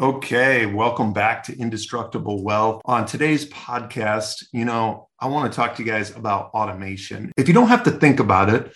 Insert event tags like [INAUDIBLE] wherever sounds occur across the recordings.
Okay, welcome back to Indestructible Wealth. On today's podcast, you know, I want to talk to you guys about automation. If you don't have to think about it,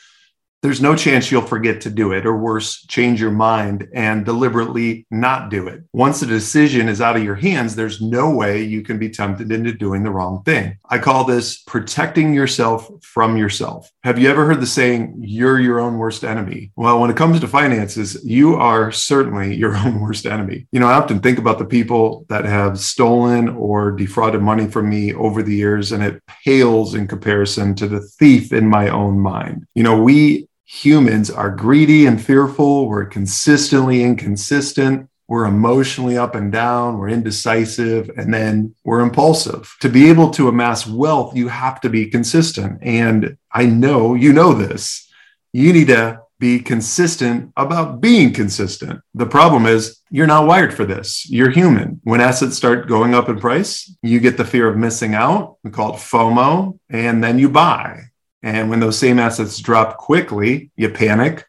there's no chance you'll forget to do it, or worse, change your mind and deliberately not do it. Once the decision is out of your hands, there's no way you can be tempted into doing the wrong thing. I call this protecting yourself from yourself. Have you ever heard the saying, you're your own worst enemy? Well, when it comes to finances, you are certainly your [LAUGHS] own worst enemy. You know, I often think about the people that have stolen or defrauded money from me over the years, and it pales in comparison to the thief in my own mind. You know, we humans are greedy and fearful. We're consistently inconsistent. We're emotionally up and down. We're indecisive. And then we're impulsive. To be able to amass wealth, you have to be consistent. And I know you know this. You need to be consistent about being consistent. The problem is you're not wired for this. You're human. When assets start going up in price, you get the fear of missing out. We call it FOMO, and then you buy. And when those same assets drop quickly, you panic,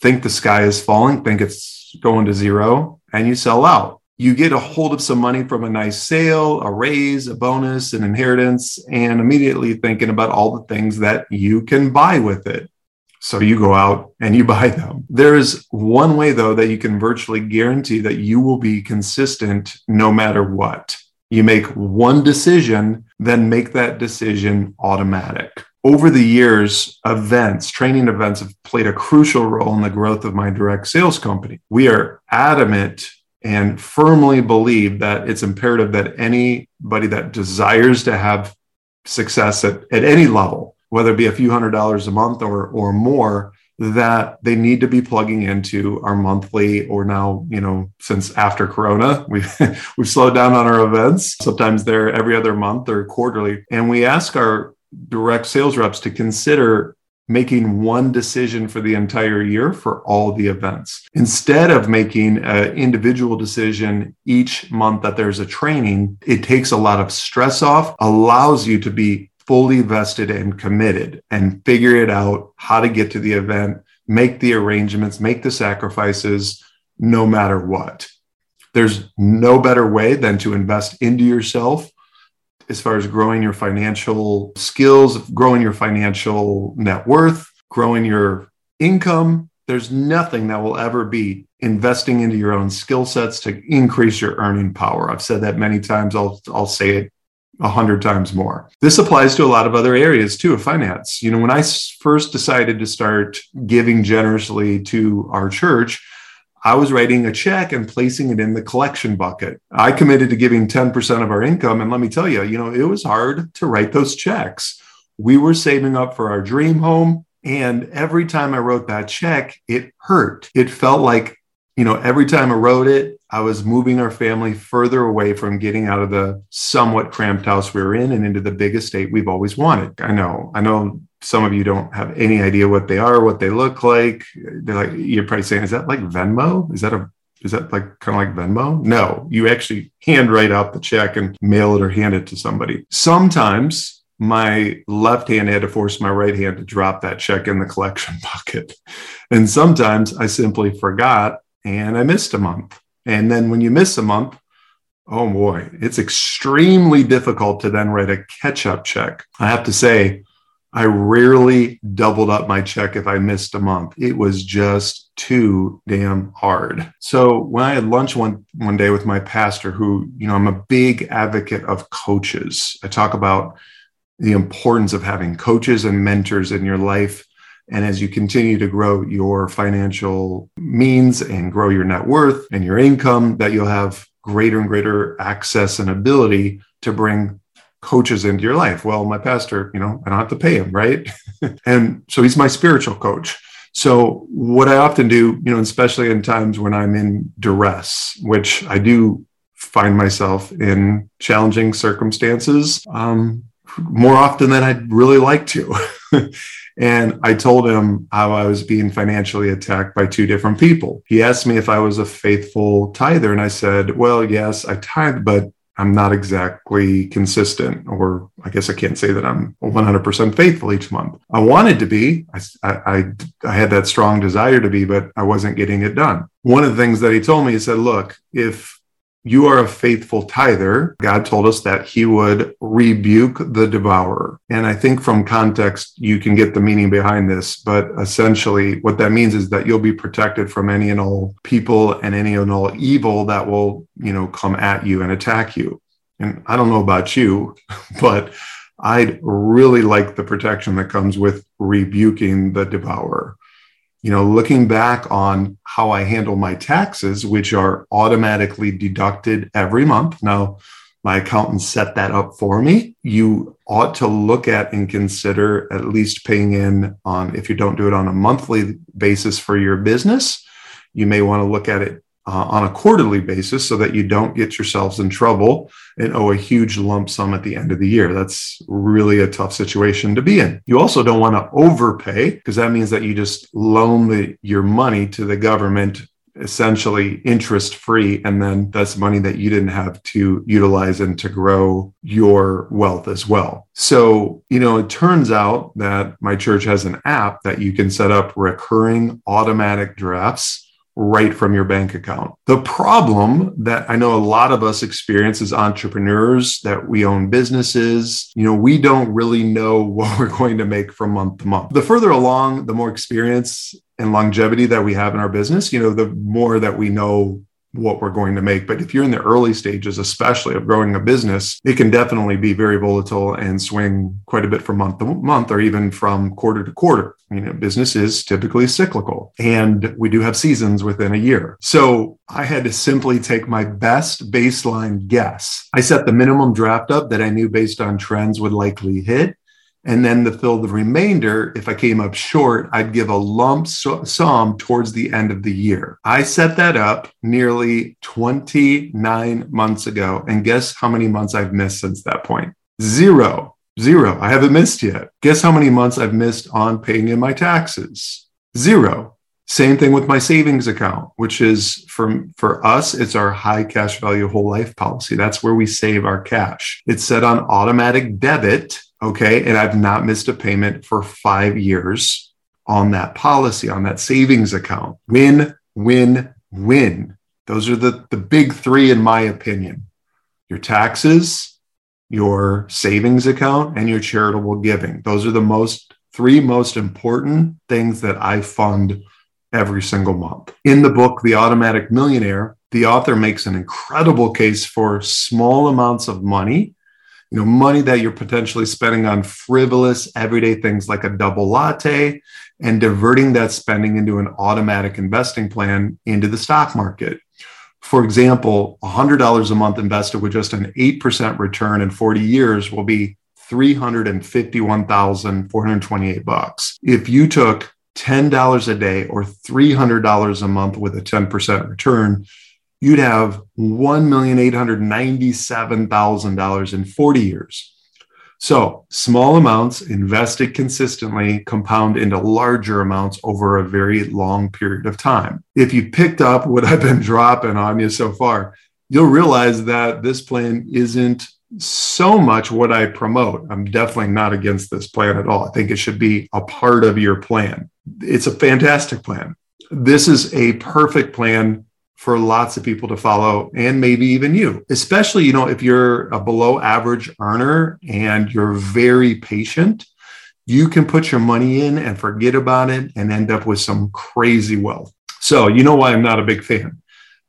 think the sky is falling, think it's going to zero, and you sell out. You get a hold of some money from a nice sale, a raise, a bonus, an inheritance, and immediately thinking about all the things that you can buy with it. So you go out and you [LAUGHS] buy them. There is one way, though, that you can virtually guarantee that you will be consistent no matter what. You make one decision, then make that decision automatic over the years, events, training events have played a crucial role in the growth of my direct sales company. We are adamant and firmly believe that it's imperative that anybody that desires to have success at, at any level, whether it be a few hundred dollars a month or, or more, that they need to be plugging into our monthly or now you know since after corona [LAUGHS] we've we've slowed down on our events sometimes they're every other month or quarterly and we ask our direct sales reps to consider making one decision for the entire year for all the events. Instead of making an individual decision each month that there's a training it takes a lot of stress off allows you to be fully vested and committed and figure it out how to get to the event make the arrangements make the sacrifices no matter what. There's no better way than to invest into yourself as far as growing your financial skills, growing your financial net worth, growing your income. There's nothing that will ever be investing into your own skill sets to increase your earning power. I've said that many times. I'll, I'll say it a hundred times more. This applies to a lot of other areas too of finance. You know, when I first decided to start giving generously to our church, I was writing a check and placing it in the collection bucket. I committed to giving 10% of our income. And let me tell you, you know, it was hard to write those checks. We were saving up for our dream home. And every time I wrote that check, it hurt. It felt like, you know, every time I wrote it, I was moving our family further away from getting out of the somewhat cramped house we were in and into the big estate we've always wanted. I know, I know some of you don't have any idea what they are, what they look like. They're like, you're probably saying, is that like Venmo? Is that a is that like kind of like Venmo? No, you actually hand write out the check and mail it or hand it to somebody. Sometimes my left hand had to force my right hand to drop that check in the collection [LAUGHS] bucket. And sometimes I simply forgot and I missed a month. And then when you miss a month, oh boy, it's extremely difficult to then write a catch up check. I have to say, I rarely doubled up my check if I missed a month. It was just too damn hard. So when I had lunch one one day with my pastor, who, you know, I'm a big advocate of coaches. I talk about the importance of having coaches and mentors in your life. And as you continue to grow your financial means and grow your net worth and your income, that you'll have greater and greater access and ability to bring coaches into your life. Well, my pastor, you know, I don't have to pay him, right? [LAUGHS] and so he's my spiritual coach. So what I often do, you know, especially in times when I'm in duress, which I do find myself in challenging circumstances um, more often than I'd really like to. [LAUGHS] and I told him how I was being financially attacked by two different people. He asked me if I was a faithful tither, and I said, Well, yes, I tithe, but I'm not exactly consistent, or I guess I can't say that I'm 100% faithful each month. I wanted to be, I, I, I, had that strong desire to be, but I wasn't getting it done. One of the things that he told me, he said, Look, if you are a faithful tither. God told us that he would rebuke the devourer. And I think from context, you can get the meaning behind this. But essentially, what that means is that you'll be protected from any and all people and any and all evil that will, you know, come at you and attack you. And I don't know about you, [LAUGHS] but I'd really like the protection that comes with rebuking the devourer you know, looking back on how I handle my taxes, which are automatically deducted every month. Now, my accountant set that up for me. You ought to look at and consider at least paying in on, if you don't do it on a monthly basis for your business, you may want to look at it uh, on a quarterly basis so that you don't get yourselves in trouble and owe a huge lump sum at the end of the year. That's really a tough situation to be in. You also don't want to overpay because that means that you just loan the, your money to the government essentially interest free and then that's money that you didn't have to utilize and to grow your wealth as well so you know it turns out that my church has an app that you can set up recurring automatic drafts right from your bank account. The problem that I know a lot of us experience as entrepreneurs that we own businesses, you know, we don't really know [LAUGHS] what we're going to make from month to month. The further along, the more experience and longevity that we have in our business, you know, the more that we know what we're going to make. But if you're in the early stages, especially of growing a business, it can definitely be very volatile and swing quite a bit from month to month or even from quarter to quarter. You know, business is typically cyclical and we do have seasons within a year. So I had to simply take my best baseline guess. I set the minimum draft up that I knew based on trends would likely hit. And then to fill the remainder, if I came up short, I'd give a lump sum towards the end of the year. I set that up nearly 29 months ago. And guess how many months I've missed since that point? Zero. Zero. I haven't missed yet. Guess how many months I've missed on paying in my taxes? Zero. Same thing with my savings account, which is for, for us, it's our high cash value whole life policy. That's where we save our cash. It's set on automatic debit Okay. And I've not missed a payment for five years on that policy, on that savings account. Win, win, win. Those are the, the big three, in my opinion your taxes, your savings account, and your charitable giving. Those are the most three most important things that I fund every single month. In the book, The Automatic Millionaire, the author makes an incredible case for small amounts of money you know money that you're potentially spending on frivolous everyday things like a double latte and diverting that spending into an automatic investing plan into the stock market. For example $100 a month invested with just an 8% return in 40 years will be 351,428 bucks. If you took $10 a day or $300 a month with a 10% return you'd have $1,897,000 in 40 years. So small amounts invested consistently compound into larger amounts over a very long period of time. If you picked up what I've been dropping on you so far, you'll realize that this plan isn't so much what I promote. I'm definitely not against this plan at all. I think it should be a part of your plan. It's a fantastic plan. This is a perfect plan for lots of people to follow and maybe even you. Especially you know if you're a below average earner and you're very patient you can put your money in and forget about it and end up with some crazy wealth. So you know why i'm not a big fan?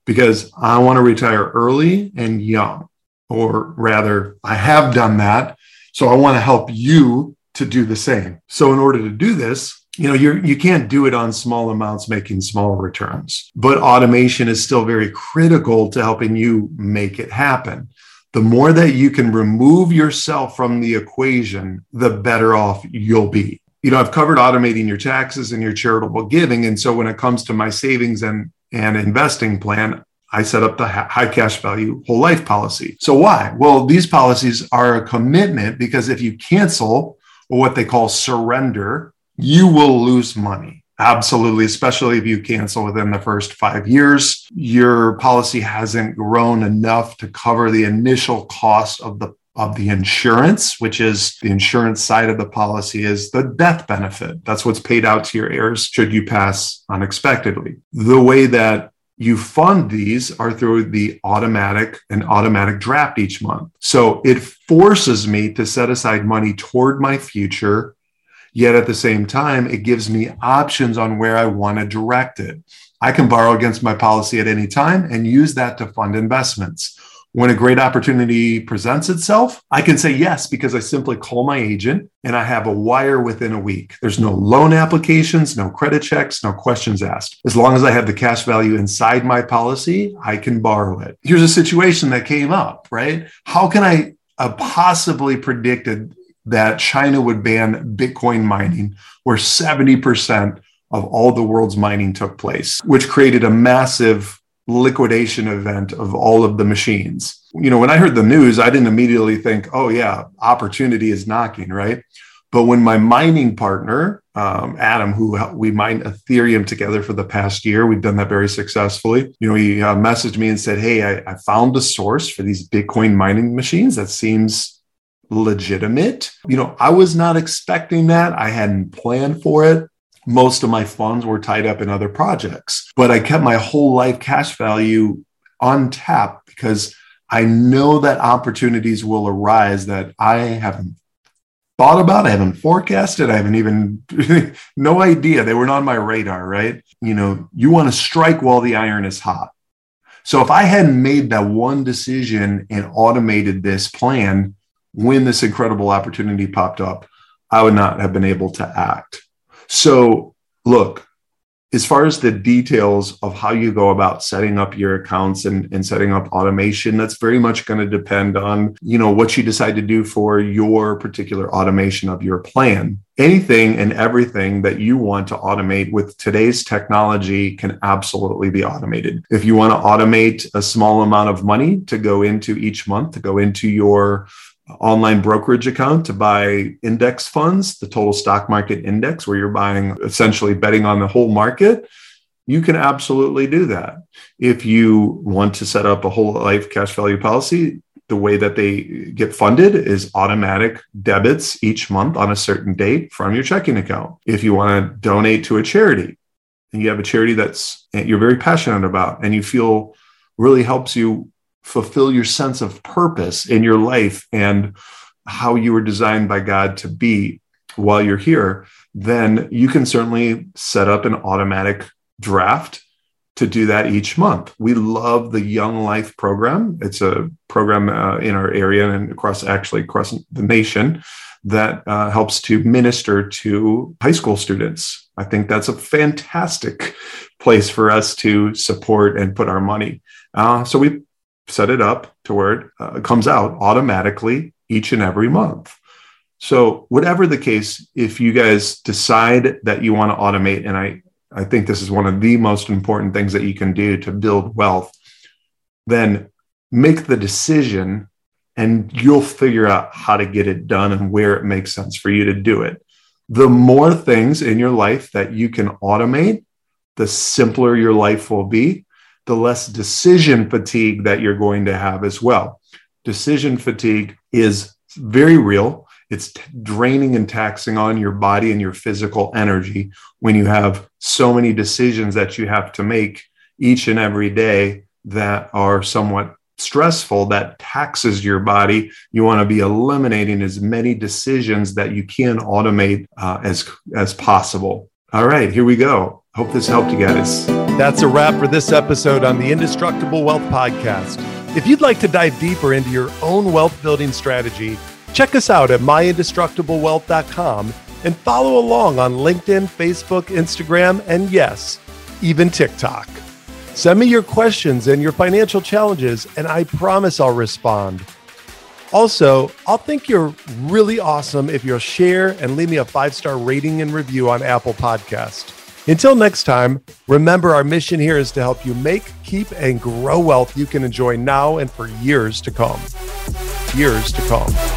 Because i want to retire early and young or rather i have done that. So i want to help you to do the same. So in order to do this you know you're you can't do it on small amounts making small returns but automation is still very critical to helping you make it happen the more that you can remove yourself from the equation the better off you'll be you know i've covered automating your taxes and your charitable giving and so when it comes to my savings and and investing plan I set up the high cash value whole life policy. So why? Well, these policies are a commitment because if you cancel or what they call surrender, you will lose money. Absolutely, especially if you cancel within the first five years. Your policy hasn't grown enough to cover the initial cost of the of the insurance, which is the insurance side of the policy, is the death benefit. That's what's paid out to your heirs should you pass unexpectedly. The way that you fund these are through the automatic and automatic draft each month. So it forces me to set aside money toward my future. Yet at the same time, it gives me options on where I want to direct it. I can borrow against my policy at any time and use that to fund investments. When a great opportunity presents itself, I can say yes because I simply call my agent and I have a wire within a week. There's no loan applications, no credit checks, no questions asked. As long as I have the cash value inside my policy, I can borrow it. Here's a situation that came up, right? How can I uh, possibly predicted that China would ban Bitcoin mining, where 70% of all the world's mining took place, which created a massive liquidation event of all of the machines. You know, when I heard the news, I didn't immediately think, oh, yeah, opportunity is knocking, right? But when my mining partner, um, Adam, who we mine Ethereum together for the past year, we've done that very successfully. You know, he uh, messaged me and said, Hey, I, I found a source for these Bitcoin mining machines that seems legitimate. You know, I was not expecting that. I hadn't planned for it most of my funds were tied up in other projects. But I kept my whole life cash value on tap because I know that opportunities will arise that I haven't thought about, I haven't forecasted, I haven't even [LAUGHS] no idea. They weren't on my radar, right? You know, you want to strike while the iron is hot. So if I hadn't made that one decision and automated this plan when this incredible opportunity popped up, I would not have been able to act. So, look, as far as the details of how you go about setting up your accounts and, and setting up automation that's very much going to depend on you know what you decide to do for your particular automation of your plan anything and everything that you want to automate with today's technology can absolutely be automated if you want to automate a small amount of money to go into each month to go into your online brokerage account to buy index funds, the total stock market index, where you're buying essentially betting on the whole market, you can absolutely do that. If you want to set up a whole life cash value policy, the way that they get funded is automatic debits each month on a certain date from your checking account. If you want to donate to a charity and you have a charity that's you're very passionate about and you feel really helps you fulfill your sense of purpose in your life and how you were designed by God to be while you're here, then you can certainly set up an automatic draft to do that each month. We love the Young Life program. It's a program uh, in our area and across actually across the nation that uh, helps to minister to high school students. I think that's a fantastic place for us to support and put our money. Uh, so we set it up to where it uh, comes out automatically each and every month. So, whatever the case, if you guys decide that you want to automate, and I, I think this is one of the most important things that you can do to build wealth, then make the decision and you'll figure out how to get it done and where it makes sense for you to do it. The more things in your life that you can automate, the simpler your life will be the less decision fatigue that you're going to have as well. Decision fatigue is very real. It's draining and taxing on your body and your physical energy when you have so many decisions that you have to make each and every day that are somewhat stressful that taxes your body you want to be eliminating as many decisions that you can automate uh, as as possible all right here we go hope this helped you guys that's a wrap for this episode on the Indestructible Wealth Podcast. If you'd like to dive deeper into your own wealth building strategy, check us out at myindestructiblewealth.com and follow along on LinkedIn, Facebook, Instagram, and yes, even TikTok. Send me your questions and your financial challenges, and I promise I'll respond. Also, I'll think you're really awesome if you'll share and leave me a five star rating and review on Apple Podcast. Until next time, remember our mission here is to help you make, keep, and grow wealth you can enjoy now and for years to come. Years to come.